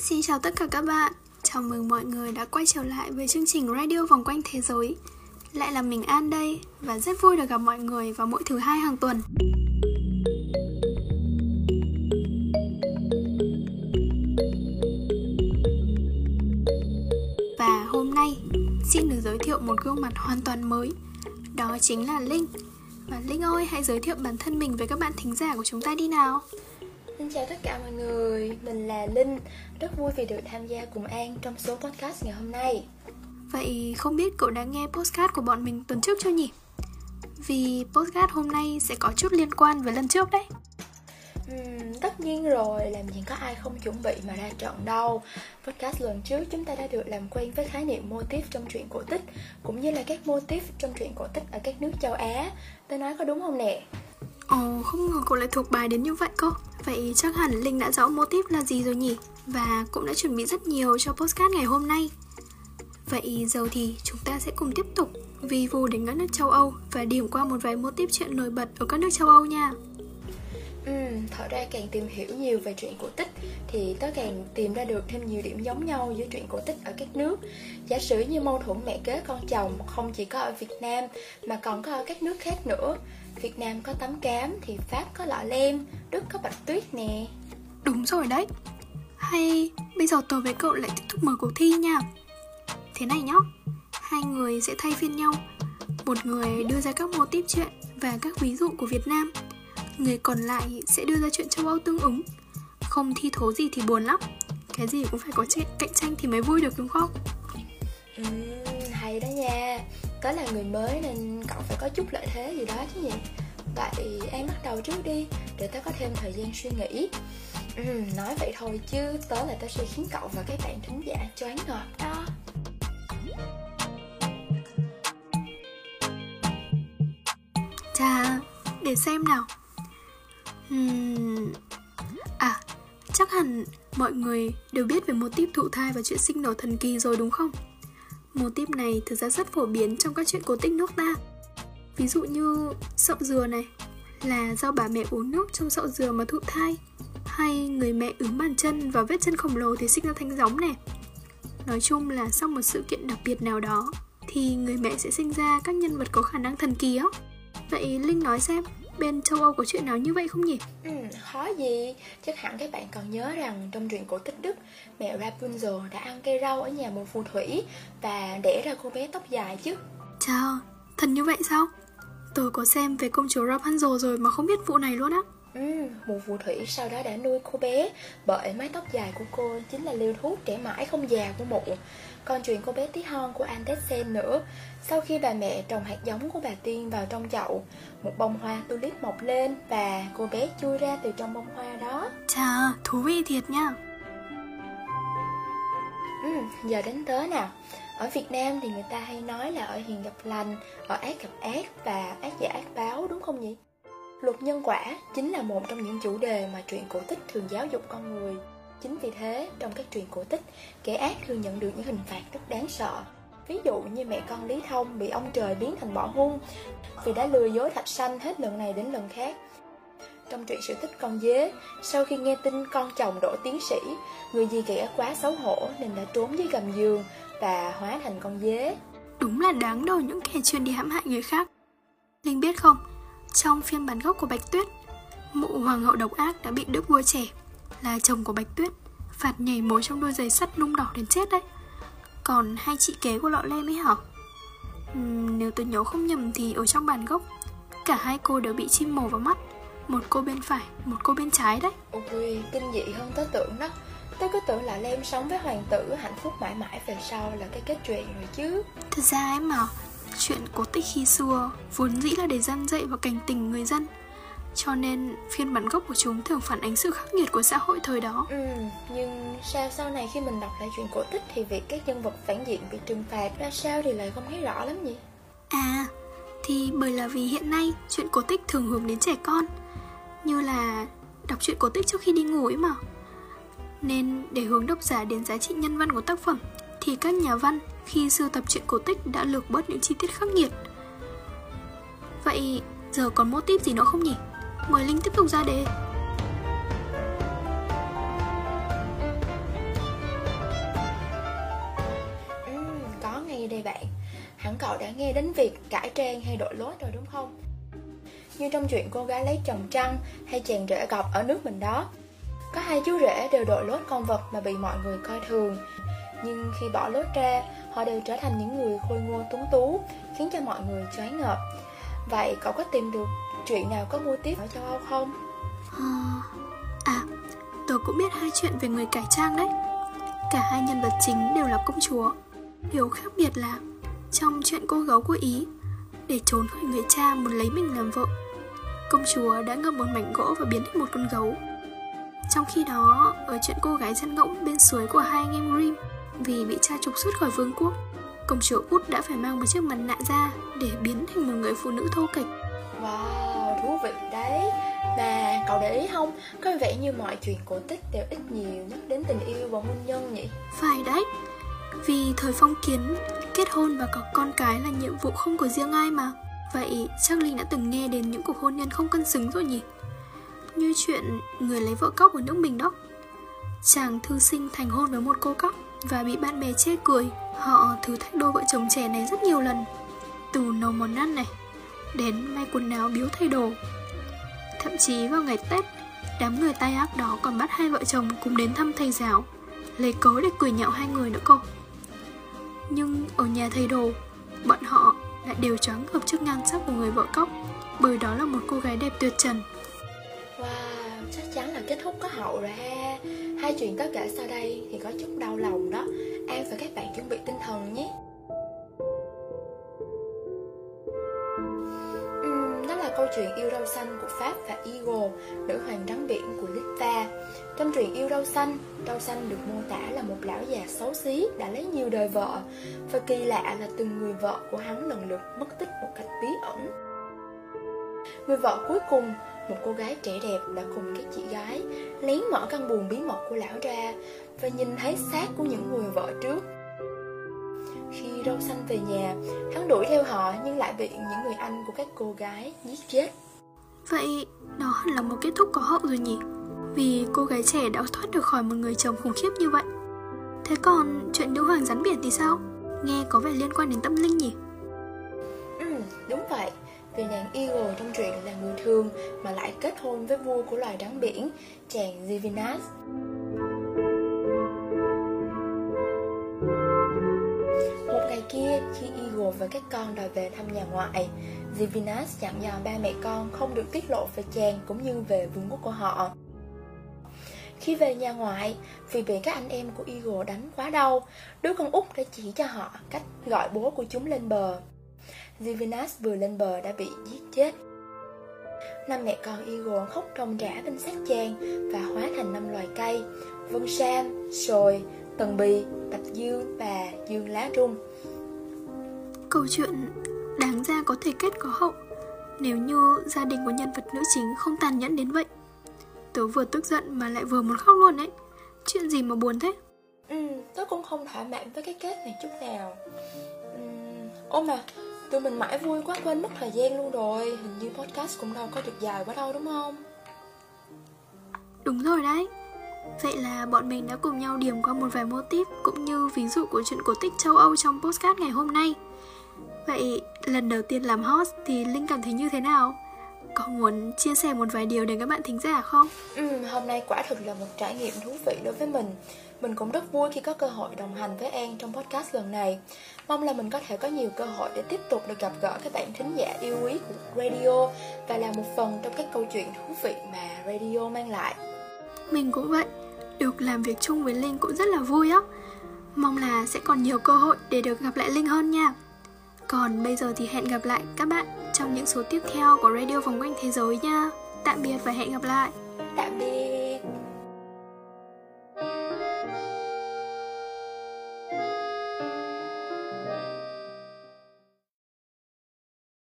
Xin chào tất cả các bạn. Chào mừng mọi người đã quay trở lại với chương trình Radio Vòng Quanh Thế Giới. Lại là mình An đây Và rất vui được gặp mọi người vào mỗi thứ hai hàng tuần. Và hôm nay, xin được giới thiệu một gương mặt hoàn toàn mới. Đó chính là Linh. Và Linh ơi, hãy giới thiệu bản thân mình với các bạn thính giả của chúng ta đi nào. Xin chào tất cả mọi người, mình là Linh. Rất vui vì được tham gia cùng An trong số podcast ngày hôm nay. Vậy không biết cậu đã nghe postcard của bọn mình tuần trước chưa nhỉ? Vì postcard hôm nay sẽ có chút liên quan với lần trước đấy. Uhm, Tất nhiên rồi, làm gì có ai không chuẩn bị mà ra trận đâu. Podcast lần trước chúng ta đã được làm quen với khái niệm mô típ trong truyện cổ tích Cũng như là các mô típ trong truyện cổ tích ở các nước châu Á. Tôi nói có đúng không nè? Ồ, không ngờ cậu lại thuộc bài đến như vậy cơ Vậy chắc hẳn Linh đã rõ mô típ là gì rồi nhỉ? Và cũng đã chuẩn bị rất nhiều cho postcard ngày hôm nay. Vậy giờ thì chúng ta sẽ cùng tiếp tục. Vi vu đến các nước châu Âu và điểm qua một vài mô típ chuyện nổi bật ở các nước châu Âu nha. Thở ra càng tìm hiểu nhiều về truyện cổ tích thì tớ càng tìm ra được thêm nhiều điểm giống nhau giữa truyện cổ tích ở các nước. Giả sử như mâu thuẫn mẹ kế con chồng không chỉ có ở Việt Nam mà còn có ở các nước khác nữa. Việt Nam có tấm cám thì Pháp có lọ lem, Đức có bạch tuyết nè. Đúng rồi đấy. Hay bây giờ tôi với cậu lại tiếp tục mở cuộc thi nha. Thế này nhá, hai người sẽ thay phiên nhau. Một người đưa ra các mô típ chuyện và các ví dụ của Việt Nam người còn lại sẽ đưa ra chuyện châu Âu tương ứng. Không thi thố gì thì buồn lắm. Cái gì cũng phải có chuyện cạnh tranh thì mới vui được đúng không? Ừ, hay đó nha. Tớ là người mới nên cậu phải có chút lợi thế gì đó chứ nhỉ? Vậy em bắt đầu trước đi Để tớ có thêm thời gian suy nghĩ. Ừ, Nói vậy thôi chứ tớ là tớ sẽ khiến cậu và các bạn thính giả choáng ngợp đó. Chà, để xem nào Hmm. À, chắc hẳn mọi người đều biết về mô típ thụ thai và chuyện sinh nở thần kỳ rồi đúng không? Mô típ này thực ra rất phổ biến trong các chuyện cổ tích nước ta Ví dụ như sậu dừa này Là do bà mẹ uống nước trong sậu dừa mà thụ thai Hay người mẹ ướm bàn chân và vết chân khổng lồ thì sinh ra thanh gióng này Nói chung là sau một sự kiện đặc biệt nào đó Thì người mẹ sẽ sinh ra các nhân vật có khả năng thần kỳ á Vậy Linh nói xem bên châu Âu có chuyện nào như vậy không nhỉ? Ừ, khó gì Chắc hẳn các bạn còn nhớ rằng trong truyện cổ tích Đức Mẹ Rapunzel đã ăn cây rau ở nhà một phù thủy Và đẻ ra cô bé tóc dài chứ Chào, thật như vậy sao? Tôi có xem về công chúa Rapunzel rồi mà không biết vụ này luôn á Ừ, một phù thủy sau đó đã nuôi cô bé Bởi mái tóc dài của cô chính là liều thuốc trẻ mãi không già của mụ. Còn chuyện cô bé tí hon của Antesen nữa. Sau khi bà mẹ trồng hạt giống của bà Tiên vào trong chậu Một bông hoa tulip mọc lên Và cô bé chui ra từ trong bông hoa đó. Chà, thú vị thiệt nha. Ừ, giờ đến tớ nào. Ở Việt Nam thì người ta hay nói là ở hiền gặp lành Ở ác gặp ác và ác giả ác báo đúng không nhỉ? Luật nhân quả chính là một trong những chủ đề mà truyện cổ tích thường giáo dục con người. Chính vì thế, trong các truyện cổ tích, kẻ ác thường nhận được những hình phạt rất đáng sợ. Ví dụ như mẹ con Lý Thông bị ông trời biến thành bỏ hung vì đã lừa dối thạch sanh hết lần này đến lần khác. Trong truyện sự tích con dế, sau khi nghe tin con chồng đỗ tiến sĩ, người dì ghẻ quá xấu hổ nên đã trốn dưới gầm giường và hóa thành con dế. Đúng là đáng đời những kẻ chuyên đi hãm hại người khác. Linh biết không, trong phiên bản gốc của Bạch Tuyết, mụ hoàng hậu độc ác đã bị đức vua trẻ là chồng của Bạch Tuyết phạt nhảy mối trong đôi giày sắt nung đỏ đến chết đấy. Còn hai chị kế của lọ lem ấy hả? Uhm, nếu tôi nhớ không nhầm thì ở trong bản gốc cả hai cô đều bị chim mổ vào mắt một cô bên phải, một cô bên trái đấy Ôi, kinh dị hơn tớ tưởng đó Tớ cứ tưởng là Lem sống với hoàng tử hạnh phúc mãi mãi về sau là cái kết truyện rồi chứ Thật ra em mà Chuyện cổ tích khi xưa vốn dĩ là để dân dạy và cảnh tỉnh người dân. Cho nên phiên bản gốc của chúng thường phản ánh sự khắc nghiệt của xã hội thời đó. Ừ, nhưng sao sau này khi mình đọc lại chuyện cổ tích thì việc các nhân vật phản diện bị trừng phạt ra sao thì lại không thấy rõ lắm nhỉ? À, thì bởi là vì hiện nay chuyện cổ tích thường hướng đến trẻ con Như là đọc truyện cổ tích trước khi đi ngủ ấy mà. Nên để hướng độc giả đến giá trị nhân văn của tác phẩm Thì các nhà văn khi sưu tập truyện cổ tích đã lược bớt những chi tiết khắc nghiệt. Vậy giờ còn mô típ gì nữa không nhỉ? Mời Linh tiếp tục ra đề. Ừ, có nghe đây bạn. Hẳn cậu đã nghe đến việc cải trang hay đổi lối rồi đúng không? Như trong chuyện cô gái lấy chồng trăng hay chàng rể gọc ở nước mình đó, có hai chú rể đều đội lốt con vật mà bị mọi người coi thường nhưng khi bỏ lốt ra, họ đều trở thành những người khôi ngô tuấn tú Khiến cho mọi người choáng ngợp. Vậy cậu có tìm được chuyện nào có mô tiếp ở châu Âu không? Ờ, à, à, tôi cũng biết hai chuyện về người cải trang đấy. Cả hai nhân vật chính đều là công chúa. Điều khác biệt là Trong chuyện cô gấu của Ý Để trốn khỏi người cha muốn lấy mình làm vợ Công chúa đã ngâm một mảnh gỗ và biến thành một con gấu. Trong khi đó, ở chuyện cô gái chăn ngỗng bên suối của hai anh em Grimm vì bị cha trục xuất khỏi vương quốc. Công chúa út đã phải mang một chiếc mặt nạ ra Để biến thành một người phụ nữ thô kệch. Wow, thú vị đấy. Mà cậu để ý không, có vẻ như mọi chuyện cổ tích đều ít nhiều nhắc đến tình yêu và hôn nhân nhỉ? Phải đấy. Vì thời phong kiến, kết hôn và có con cái là nhiệm vụ không của riêng ai mà. Vậy chắc Linh đã từng nghe đến những cuộc hôn nhân không cân xứng rồi nhỉ? Như chuyện người lấy vợ cóc ở nước mình đó. Chàng thư sinh thành hôn với một cô cóc và bị bạn bè chê cười. Họ thử thách đôi vợ chồng trẻ này rất nhiều lần. Từ nấu món ăn này Đến may quần áo biếu thay đồ. Thậm chí vào ngày Tết Đám người tai ác đó còn bắt hai vợ chồng cùng đến thăm thầy giáo Lấy cớ để cười nhạo hai người nữa cô Nhưng ở nhà thầy đồ Bọn họ lại đều choáng ngợp trước nhan sắc của người vợ cóc Bởi đó là một cô gái đẹp tuyệt trần. Wow, chắc chắn là kết thúc có hậu rồi ha. Hai chuyện tất cả sau đây thì có chút đau lòng đó An và các bạn chuẩn bị tinh thần nhé Đó là câu chuyện yêu râu xanh của Pháp và Eagle, nữ hoàng trắng biển của Litva. Trong truyện yêu râu xanh, râu xanh được mô tả là một lão già xấu xí đã lấy nhiều đời vợ và kỳ lạ là từng người vợ của hắn lần lượt mất tích một cách bí ẩn. Người vợ cuối cùng, một cô gái trẻ đẹp đã cùng các chị gái lén mở căn buồng bí mật của lão ra và nhìn thấy xác của những người vợ trước khi râu xanh về nhà, hắn đuổi theo họ nhưng lại bị những người anh của các cô gái giết chết. Vậy đó là một kết thúc có hậu rồi nhỉ? Vì cô gái trẻ đã thoát được khỏi một người chồng khủng khiếp như vậy. Thế còn chuyện nữ hoàng rắn biển thì sao? Nghe có vẻ liên quan đến tâm linh nhỉ? Ừ, đúng vậy. Vì nàng Eagle trong truyện là người thường mà lại kết hôn với vua của loài rắn biển, chàng Divinas. Một ngày kia, khi Eagle và các con đòi về thăm nhà ngoại, Divinas dặn dò ba mẹ con không được tiết lộ về chàng cũng như về vương quốc của họ. Khi về nhà ngoại, vì bị các anh em của Eagle đánh quá đau, đứa con út đã chỉ cho họ cách gọi bố của chúng lên bờ. Divinas vừa lên bờ đã bị giết chết. Năm mẹ con Eagle khóc ròng rã bên xác chàng và hóa thành năm loài cây, vân sam, sồi, tần bì, bạch dương và dương lá rung. Câu chuyện đáng ra có thể kết có hậu nếu như gia đình của nhân vật nữ chính không tàn nhẫn đến vậy. Tớ vừa tức giận mà lại vừa muốn khóc luôn đấy. Chuyện gì mà buồn thế? Ừ, tớ cũng không thỏa mãn với cái kết này chút nào. Ừ, ôm mà, tụi mình mãi vui quá quên mất thời gian luôn rồi. Hình như podcast cũng đâu có được dài quá đâu đúng không? Đúng rồi đấy. Vậy là bọn mình đã cùng nhau điểm qua một vài mô típ cũng như ví dụ của chuyện cổ tích châu Âu trong postcard ngày hôm nay. Vậy lần đầu tiên làm host thì Linh cảm thấy như thế nào? Có muốn chia sẻ một vài điều đến các bạn thính giả không? Ừ, hôm nay quả thực là một trải nghiệm thú vị đối với mình. Mình cũng rất vui khi có cơ hội đồng hành với An trong podcast lần này. Mong là mình có thể có nhiều cơ hội để tiếp tục được gặp gỡ các bạn thính giả yêu quý của radio và là một phần trong các câu chuyện thú vị mà radio mang lại. Mình cũng vậy, được làm việc chung với Linh cũng rất là vui á. Mong là sẽ còn nhiều cơ hội để được gặp lại Linh hơn nha. Còn bây giờ thì hẹn gặp lại các bạn trong những số tiếp theo của Radio Vòng quanh Thế giới nha. Tạm biệt và hẹn gặp lại. Tạm biệt.